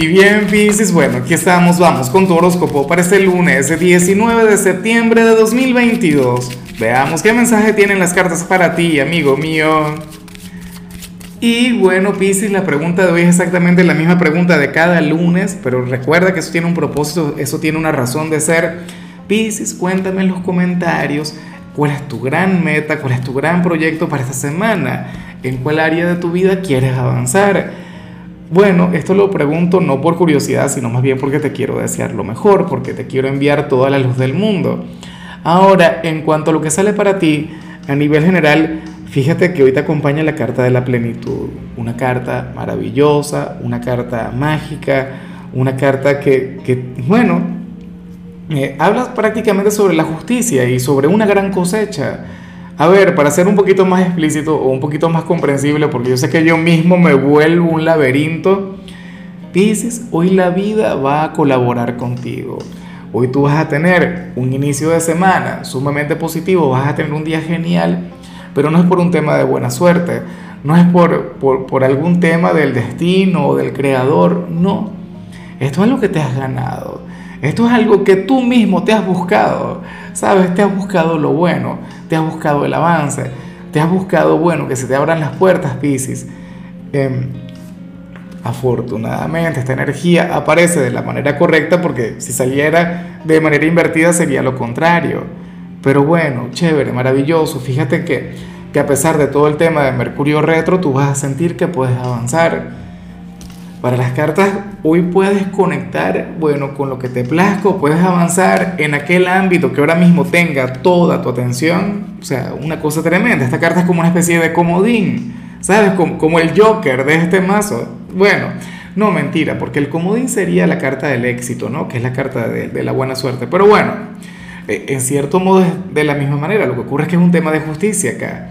Y bien, Pisces, bueno, aquí estamos, vamos con tu horóscopo para este lunes 19 de septiembre de 2022. Veamos qué mensaje tienen las cartas para ti, amigo mío. Y bueno, Pisces, la pregunta de hoy es exactamente la misma pregunta de cada lunes, pero recuerda que eso tiene un propósito, eso tiene una razón de ser. Pisces, cuéntame en los comentarios cuál es tu gran meta, cuál es tu gran proyecto para esta semana, en cuál área de tu vida quieres avanzar. Bueno, esto lo pregunto no por curiosidad, sino más bien porque te quiero desear lo mejor, porque te quiero enviar toda la luz del mundo. Ahora, en cuanto a lo que sale para ti, a nivel general, fíjate que hoy te acompaña la carta de la plenitud, una carta maravillosa, una carta mágica, una carta que, bueno, eh, habla prácticamente sobre la justicia y sobre una gran cosecha. A ver, para ser un poquito más explícito o un poquito más comprensible, porque yo sé que yo mismo me vuelvo un laberinto, Pisces, hoy la vida va a colaborar contigo. Hoy tú vas a tener un inicio de semana sumamente positivo, vas a tener un día genial, pero no es por un tema de buena suerte, no es por, por, por algún tema del destino o del creador, no. Esto es lo que te has ganado. Esto es algo que tú mismo te has buscado. ¿Sabes? Te has buscado lo bueno, te has buscado el avance, te has buscado, bueno, que se te abran las puertas, Pisces. Em, afortunadamente, esta energía aparece de la manera correcta porque si saliera de manera invertida sería lo contrario. Pero bueno, chévere, maravilloso. Fíjate que, que a pesar de todo el tema de Mercurio retro, tú vas a sentir que puedes avanzar para las cartas, hoy puedes conectar, bueno, con lo que te plazco, puedes avanzar en aquel ámbito que ahora mismo tenga toda tu atención. O sea, una cosa tremenda. Esta carta es como una especie de comodín, ¿sabes? Como, el Joker de este mazo. Bueno, no, mentira, porque el comodín sería la carta del éxito, ¿no? Que es la carta de, de la buena suerte. Pero bueno, eh, en cierto modo es de la misma manera. Lo que ocurre es que es un tema de justicia acá.